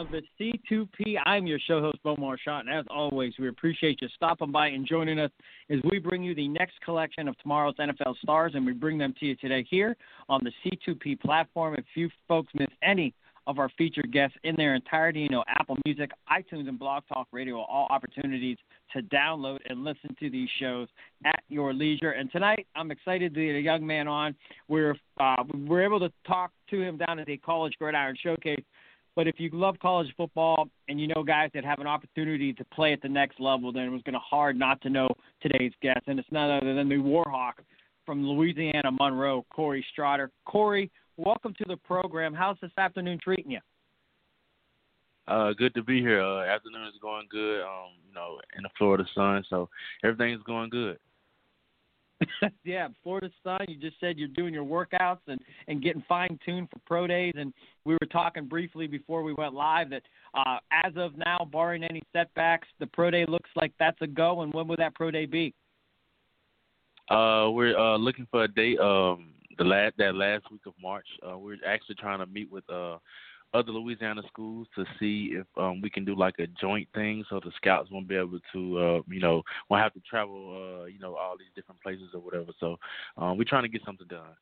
Of the C2P. I'm your show host, Bo Marchionte, and as always, we appreciate you stopping by and joining us as we bring you the next collection of tomorrow's NFL stars, and we bring them to you today here on the C2P platform. If you folks miss any of our featured guests in their entirety, you know, Apple Music, iTunes, and Blog Talk Radio, are all opportunities to download and listen to these shows at your leisure. And tonight, I'm excited to get a young man on. We're uh, we're able to talk to him down at the College Gridiron Showcase but if you love college football and you know guys that have an opportunity to play at the next level, then it was going to hard not to know today's guest, and it's none other than the Warhawk from Louisiana Monroe, Corey Straughter. Corey, welcome to the program. How's this afternoon treating you? Uh, good to be here. Uh, afternoon is going good. Um, you know, in the Florida sun, so everything's going good. yeah, Florida Sun. You just said you're doing your workouts and and getting fine tuned for pro days. And we were talking briefly before we went live that uh, as of now, barring any setbacks, the pro day looks like that's a go. And when would that pro day be? Uh, we're uh, looking for a date. Um, the last that last week of March. Uh, we're actually trying to meet with uh other Louisiana schools to see if um, we can do like a joint thing, so the scouts won't be able to, uh, you know, won't have to travel, uh, you know, all these different places or whatever. So um, we're trying to get something done.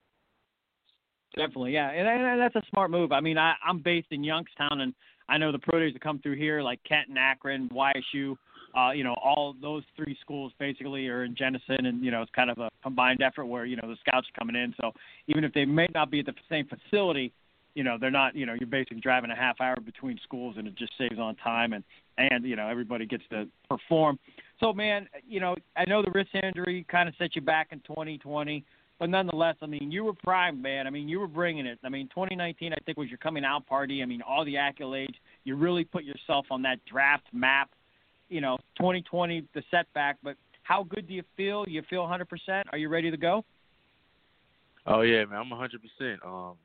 Definitely, yeah, and, and that's a smart move. I mean, I, I'm based in Youngstown, and I know the pro days that come through here, like Kenton, Akron, YSU. Uh, you know, all those three schools basically are in Jenison, and you know, it's kind of a combined effort where you know the scouts are coming in. So even if they may not be at the same facility, you know they're not you know you're basically driving a half hour between schools and it just saves on time and and you know everybody gets to perform. So man you know i know the wrist injury kind of set you back in 2020 but nonetheless i mean you were prime man. I mean you were bringing it. I mean 2019 i think was your coming out party. I mean all the accolades. You really put yourself on that draft map. You know 2020 the setback but how good do you feel? You feel 100% are you ready to go? Oh yeah man. I'm 100% um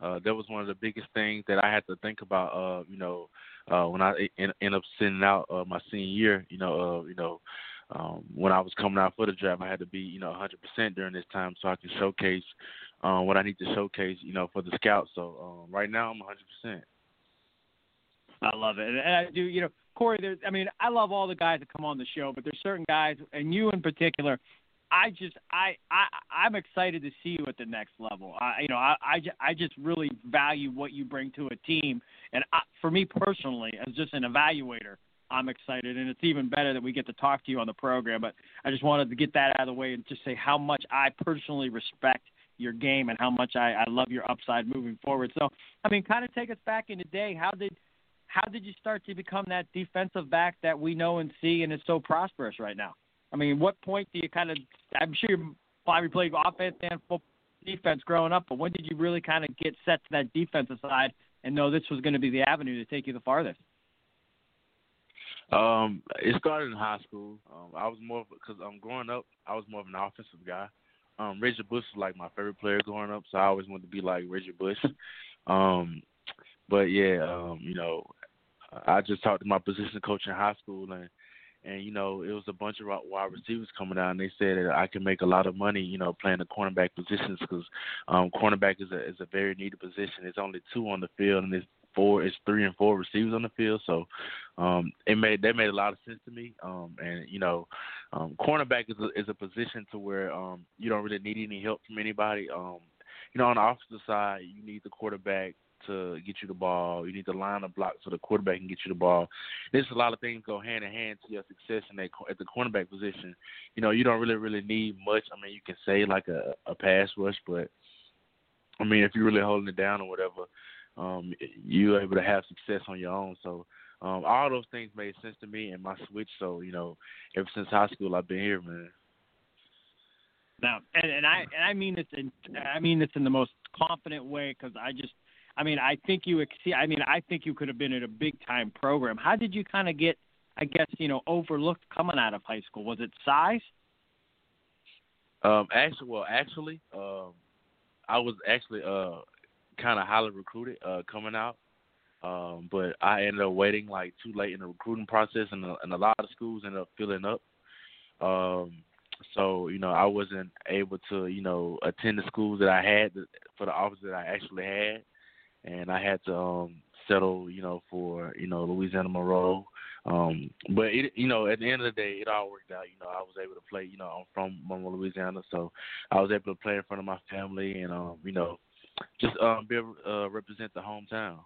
uh, that was one of the biggest things that I had to think about. Uh, you know, uh, when I end, up sitting out uh, my senior year, you know, uh, you know, um, when I was coming out for the draft, I had to be, you know, 100% during this time so I can showcase uh, what I need to showcase, you know, for the scouts. So um, right now, I'm 100%. I love it, and I do. You know, Corey. There's, I mean, I love all the guys that come on the show, but there's certain guys, and you in particular, I just I I I'm excited to see you at the next level. I you know I I, I just really value what you bring to a team, and I, for me personally, as just an evaluator, I'm excited, and it's even better that we get to talk to you on the program. But I just wanted to get that out of the way and just say how much I personally respect your game and how much I, I love your upside moving forward. So I mean, kind of take us back in the day. How did how did you start to become that defensive back that we know and see and is so prosperous right now? I mean, what point do you kind of? I'm sure you probably played offense and football, defense growing up, but when did you really kind of get set to that defensive side and know this was going to be the avenue to take you the farthest? Um, it started in high school. Um, I was more because I'm um, growing up. I was more of an offensive guy. Um, Reggie Bush was like my favorite player growing up, so I always wanted to be like Reggie Bush. um, but yeah, um, you know, I just talked to my position coach in high school, and and you know it was a bunch of wide receivers coming out, and they said that I can make a lot of money, you know, playing the cornerback positions because um, cornerback is a is a very needed position. It's only two on the field, and it's four, it's three and four receivers on the field. So um, it made that made a lot of sense to me. Um, and you know, um, cornerback is a, is a position to where um, you don't really need any help from anybody. Um, you know, on the offensive side, you need the quarterback to get you the ball. You need to line the block so the quarterback can get you the ball. There's a lot of things go hand in hand to your success in that at the cornerback position. You know, you don't really really need much. I mean, you can say like a a pass rush, but I mean, if you're really holding it down or whatever, um, you're able to have success on your own. So um, all those things made sense to me and my switch. So you know, ever since high school, I've been here, man. Now, and, and I and I mean this in I mean this in the most confident way because I just I mean I think you exceed I mean I think you could have been at a big time program. How did you kind of get I guess you know overlooked coming out of high school? Was it size? Um, actually, well, actually, um, I was actually uh kind of highly recruited uh coming out. Um, but I ended up waiting like too late in the recruiting process, and, a, and a lot of schools ended up filling up. Um, so you know, I wasn't able to you know attend the schools that I had for the offers that I actually had, and I had to um, settle you know for you know Louisiana Monroe. Um, but it, you know, at the end of the day, it all worked out. You know, I was able to play. You know, I'm from Monroe, Louisiana, so I was able to play in front of my family, and um, you know, just um, be able uh, represent the hometown.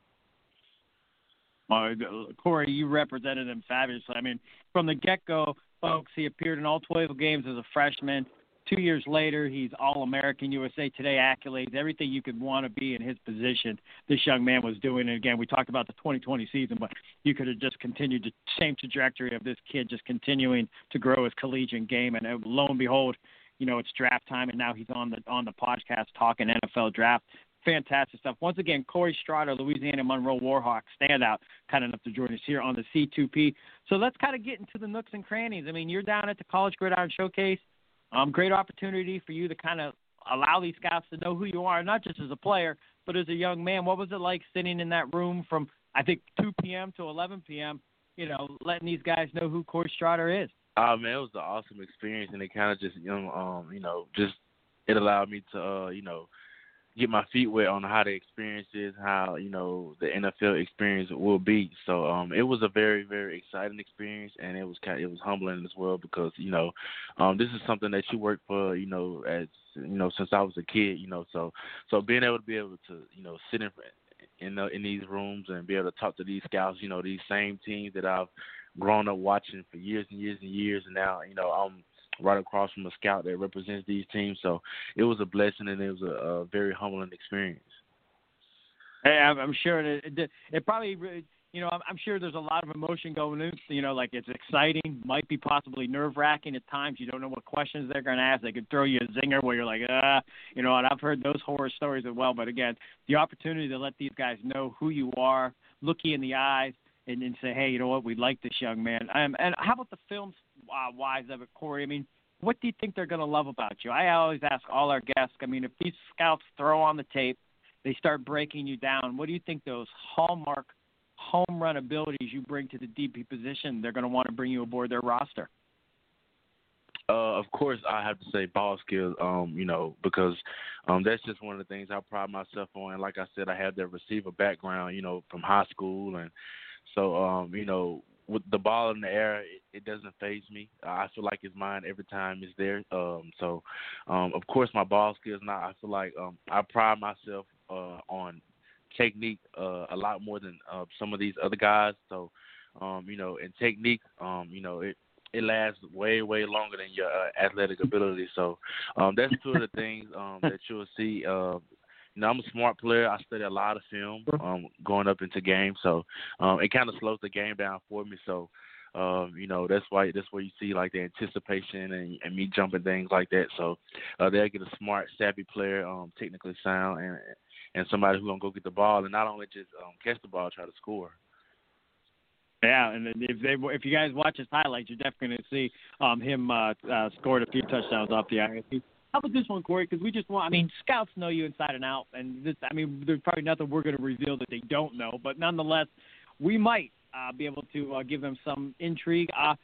Uh, Corey, you represented him fabulously. I mean, from the get go, folks, he appeared in all 12 games as a freshman. Two years later, he's All American USA Today accolades, everything you could want to be in his position. This young man was doing. And again, we talked about the 2020 season, but you could have just continued the same trajectory of this kid just continuing to grow his collegiate game. And lo and behold, you know it's draft time, and now he's on the on the podcast talking NFL draft fantastic stuff. Once again, Corey Straughter, Louisiana Monroe Warhawk standout, kind enough to join us here on the C2P. So let's kind of get into the nooks and crannies. I mean, you're down at the College Gridiron Showcase. Um, great opportunity for you to kind of allow these scouts to know who you are, not just as a player, but as a young man. What was it like sitting in that room from I think 2 p.m. to 11 p.m. You know, letting these guys know who Corey Straughter is. Oh man, it was an awesome experience, and it kind of just you know, um, you know, just it allowed me to, uh, you know, get my feet wet on how the experience is, how you know the NFL experience will be. So um, it was a very very exciting experience, and it was kind of, it was humbling as well because you know um, this is something that you work for, you know, as you know since I was a kid, you know. So so being able to be able to you know sit in in the, in these rooms and be able to talk to these scouts, you know, these same teams that I've grown up watching for years and years and years, and now you know I'm right across from a scout that represents these teams. So it was a blessing and it was a, a very humbling experience. Hey, I'm, I'm sure it, it, it probably, you know, I'm, sure there's a lot of emotion going in. You know, like it's exciting, might be possibly nerve wracking at times. You don't know what questions they're going to ask. They could throw you a zinger where you're like, ah, you know. And I've heard those horror stories as well. But again, the opportunity to let these guys know who you are, look you in the eyes, and, and say, hey, you know what, we like this young man. Um, and how about the films uh, wise of it, Corey? I mean, what do you think they're going to love about you? I always ask all our guests. I mean, if these scouts throw on the tape, they start breaking you down. What do you think those hallmark home run abilities you bring to the DB position? They're going to want to bring you aboard their roster. Uh, of course, I have to say ball skills. Um, you know, because um, that's just one of the things I pride myself on. And like I said, I have the receiver background. You know, from high school, and so um, you know, with the ball in the air, it, it doesn't phase me. I feel like it's mine every time it's there. Um, so, um, of course, my ball skills now. I feel like um, I pride myself uh, on technique uh, a lot more than uh, some of these other guys. So, um, you know, and technique, um, you know, it it lasts way way longer than your uh, athletic ability. So, um, that's two of the things um, that you'll see. Uh, you know, I'm a smart player. I study a lot of film um, going up into games, so um, it kind of slows the game down for me. So, um, you know, that's why that's where you see like the anticipation and, and me jumping things like that. So uh, they'll get a smart, savvy player, um, technically sound, and and somebody who's gonna go get the ball and not only just um, catch the ball, try to score. Yeah, and if they if you guys watch his highlights, you're definitely going to see um, him uh, uh, scored a few touchdowns off the ISP. How about this one, Corey? Because we just want, I mean, scouts know you inside and out, and this, I mean, there's probably nothing we're going to reveal that they don't know, but nonetheless, we might uh, be able to uh, give them some intrigue. Uh,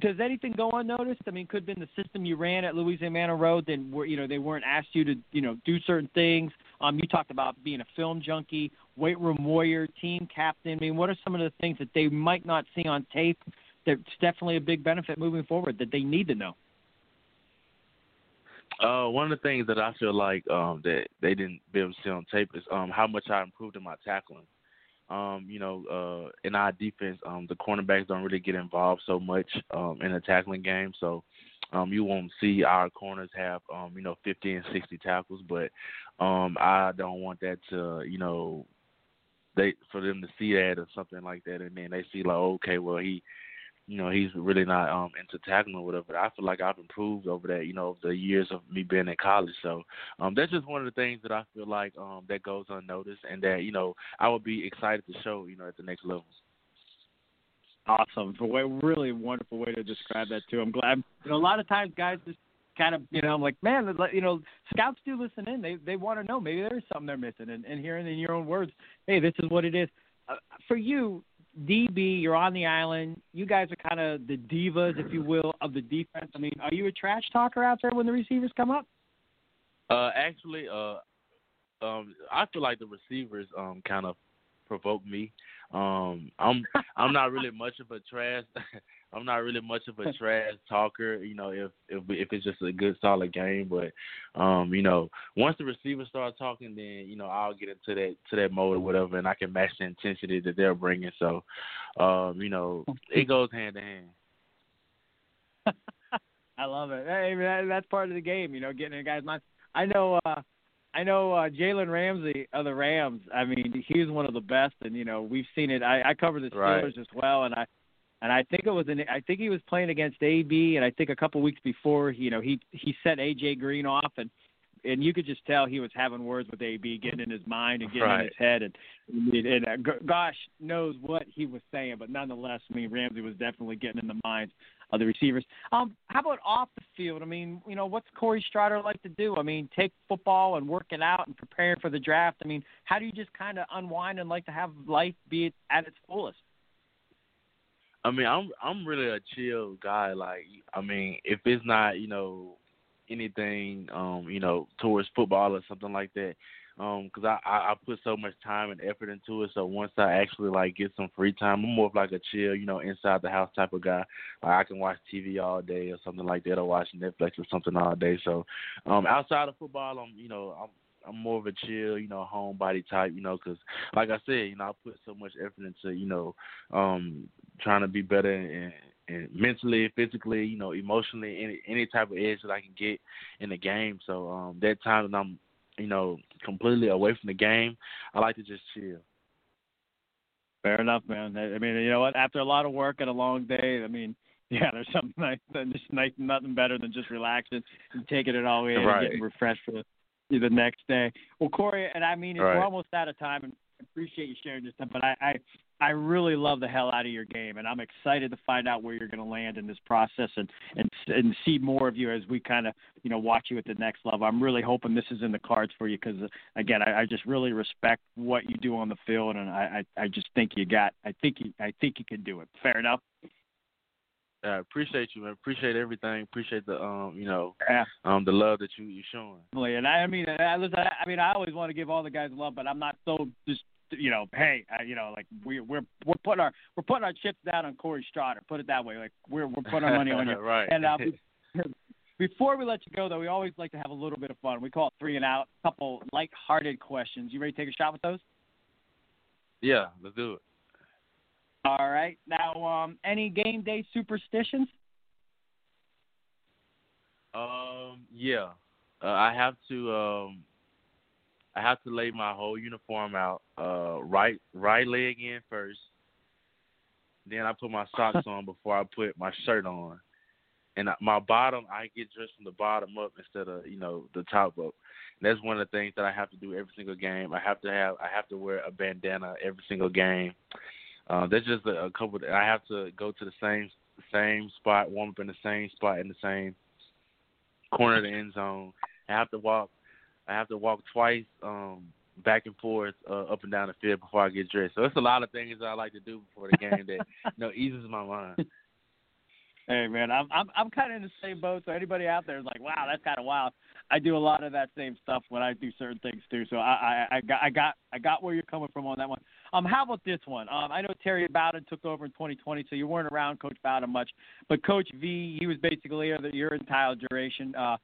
does anything go unnoticed? I mean, could have been the system you ran at Louisiana Road. Then, where you know they weren't asked you to, you know, do certain things. Um, you talked about being a film junkie, weight room warrior, team captain. I mean, what are some of the things that they might not see on tape? That's definitely a big benefit moving forward that they need to know. Uh, one of the things that I feel like um, that they didn't be able to see on tape is um, how much I improved in my tackling. Um, you know, uh, in our defense, um, the cornerbacks don't really get involved so much um, in the tackling game, so um, you won't see our corners have um, you know 50 and 60 tackles. But um, I don't want that to you know they for them to see that or something like that, and then they see like, okay, well he, you know, he's really not um into tackling or whatever. I feel like I've improved over that, you know, the years of me being in college. So um that's just one of the things that I feel like um that goes unnoticed, and that you know I would be excited to show, you know, at the next level. Awesome. For way really wonderful way to describe that too. I'm glad. You know, a lot of times guys just kind of, you know, I'm like, man, you know, scouts do listen in. They they want to know maybe there's something they're missing, and, and hearing in your own words, hey, this is what it is. Uh, for you, DB, you're on the island. You guys are kind of the divas, if you will, of the defense. I mean, are you a trash talker out there when the receivers come up? Uh, actually, uh, um, I feel like the receivers um kind of provoke me. Um, I'm I'm not really much of a trash. I'm not really much of a trash talker. You know, if if if it's just a good solid game, but um, you know, once the receivers start talking, then you know I'll get into that to that mode or whatever, and I can match the intensity that they're bringing. So, um, you know, it goes hand in hand. I love it. Hey, man, that's part of the game. You know, getting in guys' minds. I know. uh I know uh, Jalen Ramsey of the Rams. I mean, he's one of the best, and you know we've seen it. I, I cover the Steelers right. as well, and I and I think it was an I think he was playing against AB, and I think a couple weeks before, you know, he he set AJ Green off, and and you could just tell he was having words with AB, getting in his mind and getting right. in his head, and and, uh, gosh knows what he was saying, but nonetheless, I mean, Ramsey was definitely getting in the minds of the receivers. Um, how about off the field? I mean, you know, what's Corey Straughter like to do? I mean, take football and work it out and preparing for the draft. I mean, how do you just kind of unwind and like to have life be at its fullest? I mean, I'm I'm really a chill guy. Like, I mean, if it's not, you know, anything, um, you know, towards football or something like that, um, because I, I I put so much time and effort into it. So once I actually like get some free time, I'm more of like a chill, you know, inside the house type of guy. Like I can watch TV all day or something like that, or watch Netflix or something all day. So, um, outside of football, I'm, you know, I'm I'm more of a chill, you know, homebody type, you know, because like I said, you know, I put so much effort into, you know, um, trying to be better and, and mentally, physically, you know, emotionally, any any type of edge that I can get in the game. So um, that time that I'm, you know, completely away from the game, I like to just chill. Fair enough, man. I mean, you know what? After a lot of work and a long day, I mean, yeah, there's something nice, just nice, nothing better than just relaxing and taking it all in right. and getting refreshed for the the next day. Well, Corey, and I mean, right. we're almost out of time, and appreciate you sharing this stuff, but I, I I really love the hell out of your game, and I'm excited to find out where you're going to land in this process and and and see more of you as we kind of you know watch you at the next level. I'm really hoping this is in the cards for you because again, I, I just really respect what you do on the field, and I, I I just think you got I think you I think you can do it. Fair enough. I appreciate you, man. Appreciate everything. Appreciate the um, you know, um, the love that you you showing. And I, I mean, I, listen, I mean, I always want to give all the guys love, but I'm not so just you know, hey, uh, you know, like we we're we're putting our we're putting our chips down on Corey Straughter. Put it that way. Like we're we're putting our money on you. right. And uh, before we let you go, though, we always like to have a little bit of fun. We call it three and out. A couple light-hearted questions. You ready to take a shot with those? Yeah, let's do it. All right. Now, um, any game day superstitions? Um, yeah. Uh, I have to um I have to lay my whole uniform out. Uh right right leg in first. Then I put my socks on before I put my shirt on. And my bottom, I get dressed from the bottom up instead of you know the top up. And that's one of the things that I have to do every single game. I have to have I have to wear a bandana every single game. Uh, that's just a, a couple. Of, I have to go to the same same spot, warm up in the same spot in the same corner of the end zone. I have to walk. I have to walk twice, um, back and forth, uh, up and down the field before I get dressed. So it's a lot of things that I like to do before the game that you know eases my mind. Hey man, I'm I'm I'm kind of in the same boat. So anybody out there is like, wow, that's kind of wild. I do a lot of that same stuff when I do certain things too. So I, I I got I got I got where you're coming from on that one. Um, how about this one? Um, I know Terry Bowden took over in 2020, so you weren't around Coach Bowden much, but Coach V, he was basically your entire duration. Uh,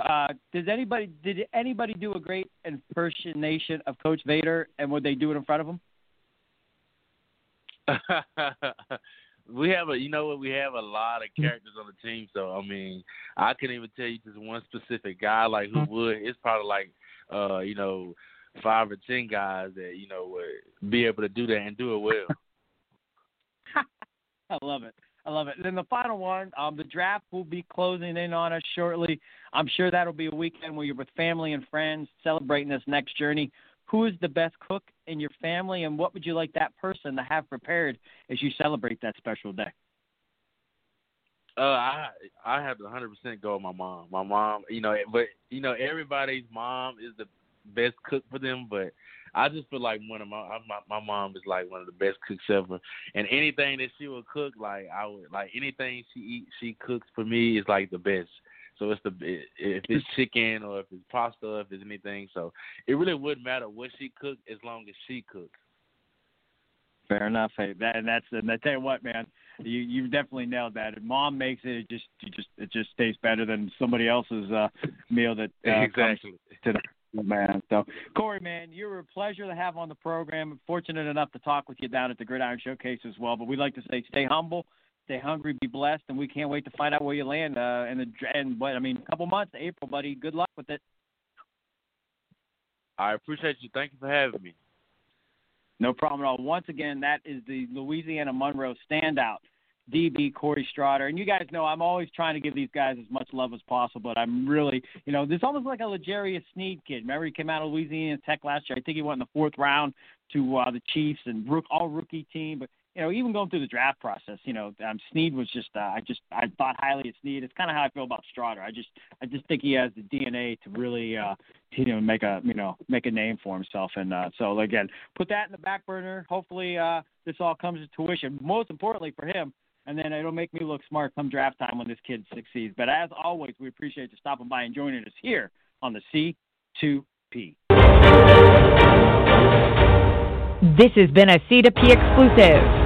uh, does anybody did anybody do a great impersonation of Coach Viator, and would they do it in front of him? we have a you know what we have a lot of characters on the team so i mean i couldn't even tell you just one specific guy like who would it's probably like uh you know five or ten guys that you know would be able to do that and do it well. I love it. I love it. And then the final one, um, the draft will be closing in on us shortly. I'm sure that'll be a weekend where you're with family and friends celebrating this next journey. Who is the best cook in your family, and what would you like that person to have prepared as you celebrate that special day? Uh, I I have to 100% go with my mom. My mom, you know, but you know, everybody's mom is the best cook for them, but I just feel like one of my my my mom is like one of the best cooks ever, and anything that she will cook, like I would like anything she eat, she cooks for me is like the best. So it's the if it's chicken or if it's pasta, or if it's anything. So it really wouldn't matter what she cooked as long as she cooks. Fair enough. Hey, that and that's and I tell you what, man, you you definitely nailed that. If mom makes it, it just you just it just tastes better than somebody else's uh meal that uh, exactly to the man. So, Corey, man, you were a pleasure to have on the program. fortunate enough to talk with you down at the Gridiron Showcase as well. But we'd like to say, stay humble, stay hungry, be blessed, and we can't wait to find out where you land. Uh, in the and but I mean, a couple months, April, buddy. Good luck with it. I appreciate you. Thank you for having me. No problem at all. Once again, that is the Louisiana Monroe standout DB Corey Straughter. And you guys know I'm always trying to give these guys as much love as possible. But I'm really, you know, this almost like a L'Jarius Sneed kid. Remember, he came out of Louisiana Tech last year. I think he went in the fourth round to uh, the Chiefs and rook, all rookie team. But you know, even going through the draft process, you know, um, Sneed was just, uh, I just, I thought highly of Sneed. It's kind of how I feel about Straughter. I just, I just think he has the DNA to really, uh, you know, make a, you know, make a name for himself. And uh, so again, put that in the back burner. Hopefully, uh, this all comes to tuition. Most importantly for him, and then it'll make me look smart come draft time when this kid succeeds. But as always, we appreciate you stopping by and joining us here on the C2P. This has been a C2P exclusive.